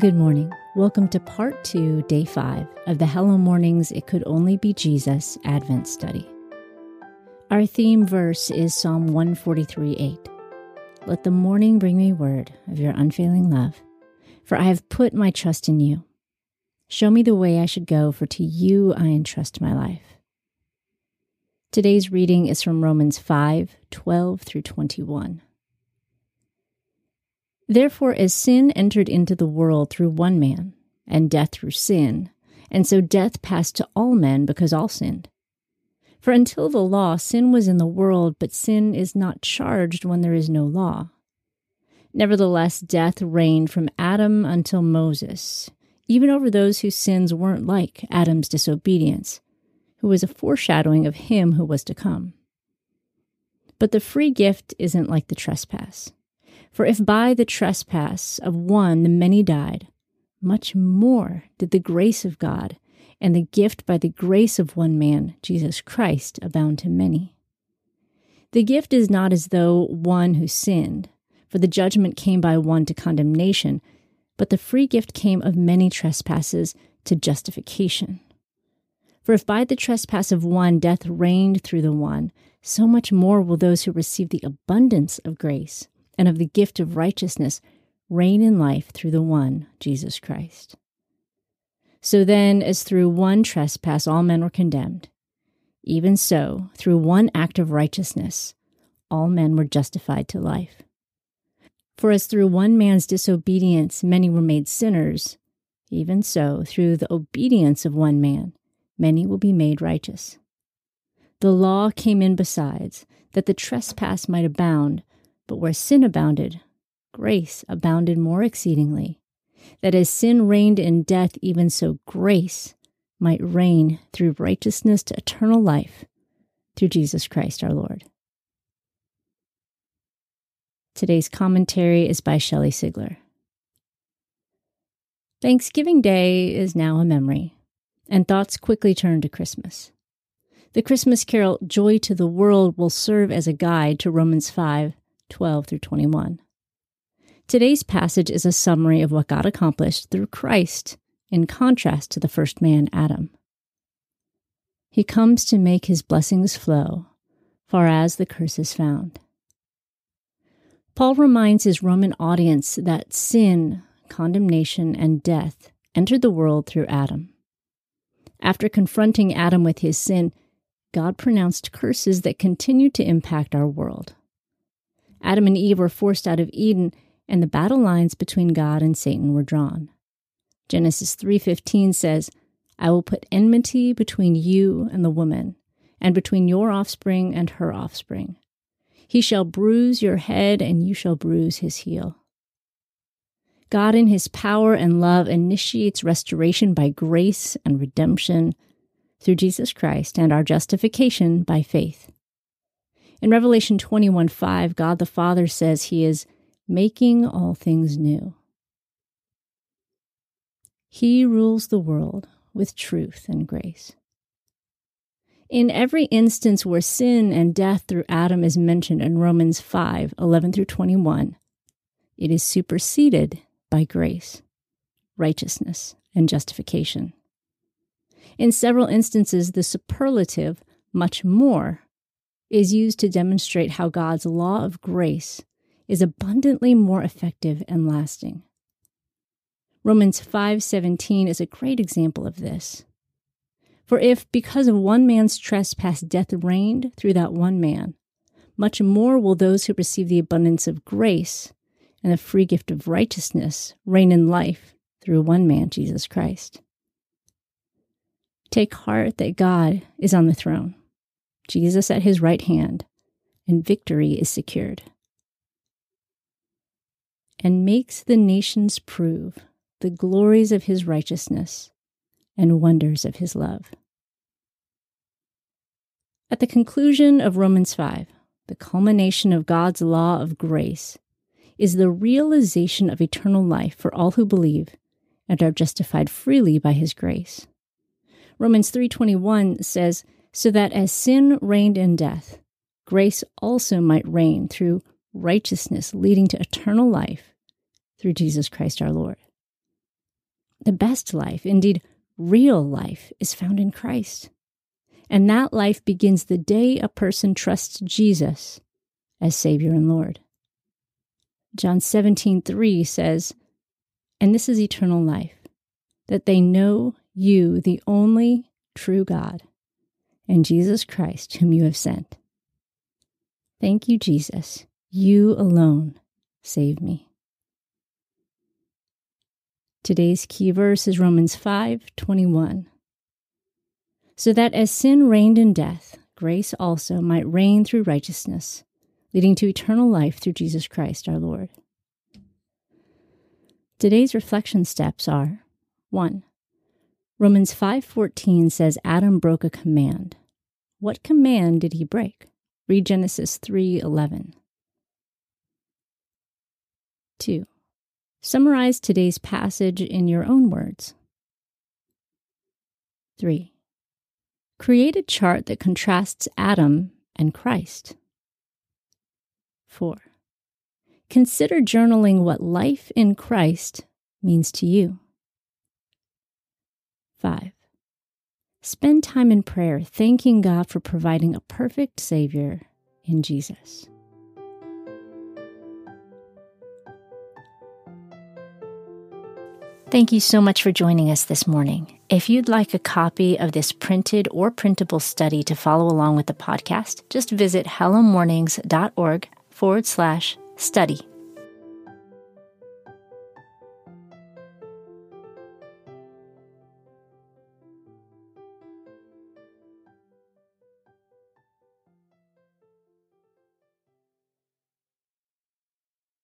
Good morning. Welcome to part two, day five of the Hello Mornings It Could Only Be Jesus Advent Study. Our theme verse is Psalm 143 8. Let the morning bring me word of your unfailing love, for I have put my trust in you. Show me the way I should go, for to you I entrust my life. Today's reading is from Romans 5 12 through 21. Therefore, as sin entered into the world through one man, and death through sin, and so death passed to all men because all sinned. For until the law, sin was in the world, but sin is not charged when there is no law. Nevertheless, death reigned from Adam until Moses, even over those whose sins weren't like Adam's disobedience, who was a foreshadowing of him who was to come. But the free gift isn't like the trespass. For if by the trespass of one the many died, much more did the grace of God and the gift by the grace of one man, Jesus Christ, abound to many. The gift is not as though one who sinned, for the judgment came by one to condemnation, but the free gift came of many trespasses to justification. For if by the trespass of one death reigned through the one, so much more will those who receive the abundance of grace and of the gift of righteousness reign in life through the one, Jesus Christ. So then, as through one trespass all men were condemned, even so, through one act of righteousness, all men were justified to life. For as through one man's disobedience many were made sinners, even so, through the obedience of one man, many will be made righteous. The law came in besides, that the trespass might abound, but where sin abounded, grace abounded more exceedingly, that as sin reigned in death, even so grace might reign through righteousness to eternal life through Jesus Christ our Lord. Today's commentary is by Shelley Sigler. Thanksgiving Day is now a memory, and thoughts quickly turn to Christmas. The Christmas carol Joy to the World will serve as a guide to Romans 5 12 through 21. Today's passage is a summary of what God accomplished through Christ, in contrast to the first man, Adam. He comes to make his blessings flow, far as the curse is found. Paul reminds his Roman audience that sin, condemnation, and death entered the world through Adam. After confronting Adam with his sin, God pronounced curses that continue to impact our world. Adam and Eve were forced out of Eden, and the battle lines between God and Satan were drawn. Genesis 3:15 says, "I will put enmity between you and the woman, and between your offspring and her offspring. He shall bruise your head, and you shall bruise his heel." God, in his power and love, initiates restoration by grace and redemption through Jesus Christ and our justification by faith. In Revelation 21 5, God the Father says he is making all things new. He rules the world with truth and grace. In every instance where sin and death through Adam is mentioned in Romans 5 11 through 21, it is superseded by grace, righteousness, and justification. In several instances, the superlative much more is used to demonstrate how God's law of grace is abundantly more effective and lasting. Romans 5:17 is a great example of this. For if because of one man's trespass death reigned through that one man, much more will those who receive the abundance of grace and the free gift of righteousness reign in life through one man, Jesus Christ. Take heart that God is on the throne. Jesus at his right hand, and victory is secured. And makes the nations prove the glories of his righteousness and wonders of his love. At the conclusion of Romans 5, the culmination of God's law of grace is the realization of eternal life for all who believe and are justified freely by his grace. Romans 3:21 says, so that as sin reigned in death, grace also might reign through righteousness leading to eternal life through Jesus Christ our Lord. the best life, indeed, real life, is found in Christ. And that life begins the day a person trusts Jesus as Savior and Lord. John 17, 3 says, And this is eternal life, that they know you, the only true God, and Jesus Christ, whom you have sent. Thank you, Jesus. You alone save me. Today's key verse is Romans 5:21. So that as sin reigned in death, grace also might reign through righteousness, leading to eternal life through Jesus Christ our Lord. Today's reflection steps are 1. Romans 5:14 says Adam broke a command. What command did he break? Read Genesis 3:11. 2. Summarize today's passage in your own words. 3. Create a chart that contrasts Adam and Christ. 4. Consider journaling what life in Christ means to you. 5. Spend time in prayer, thanking God for providing a perfect Savior in Jesus. Thank you so much for joining us this morning. If you'd like a copy of this printed or printable study to follow along with the podcast, just visit hellomornings.org forward slash study.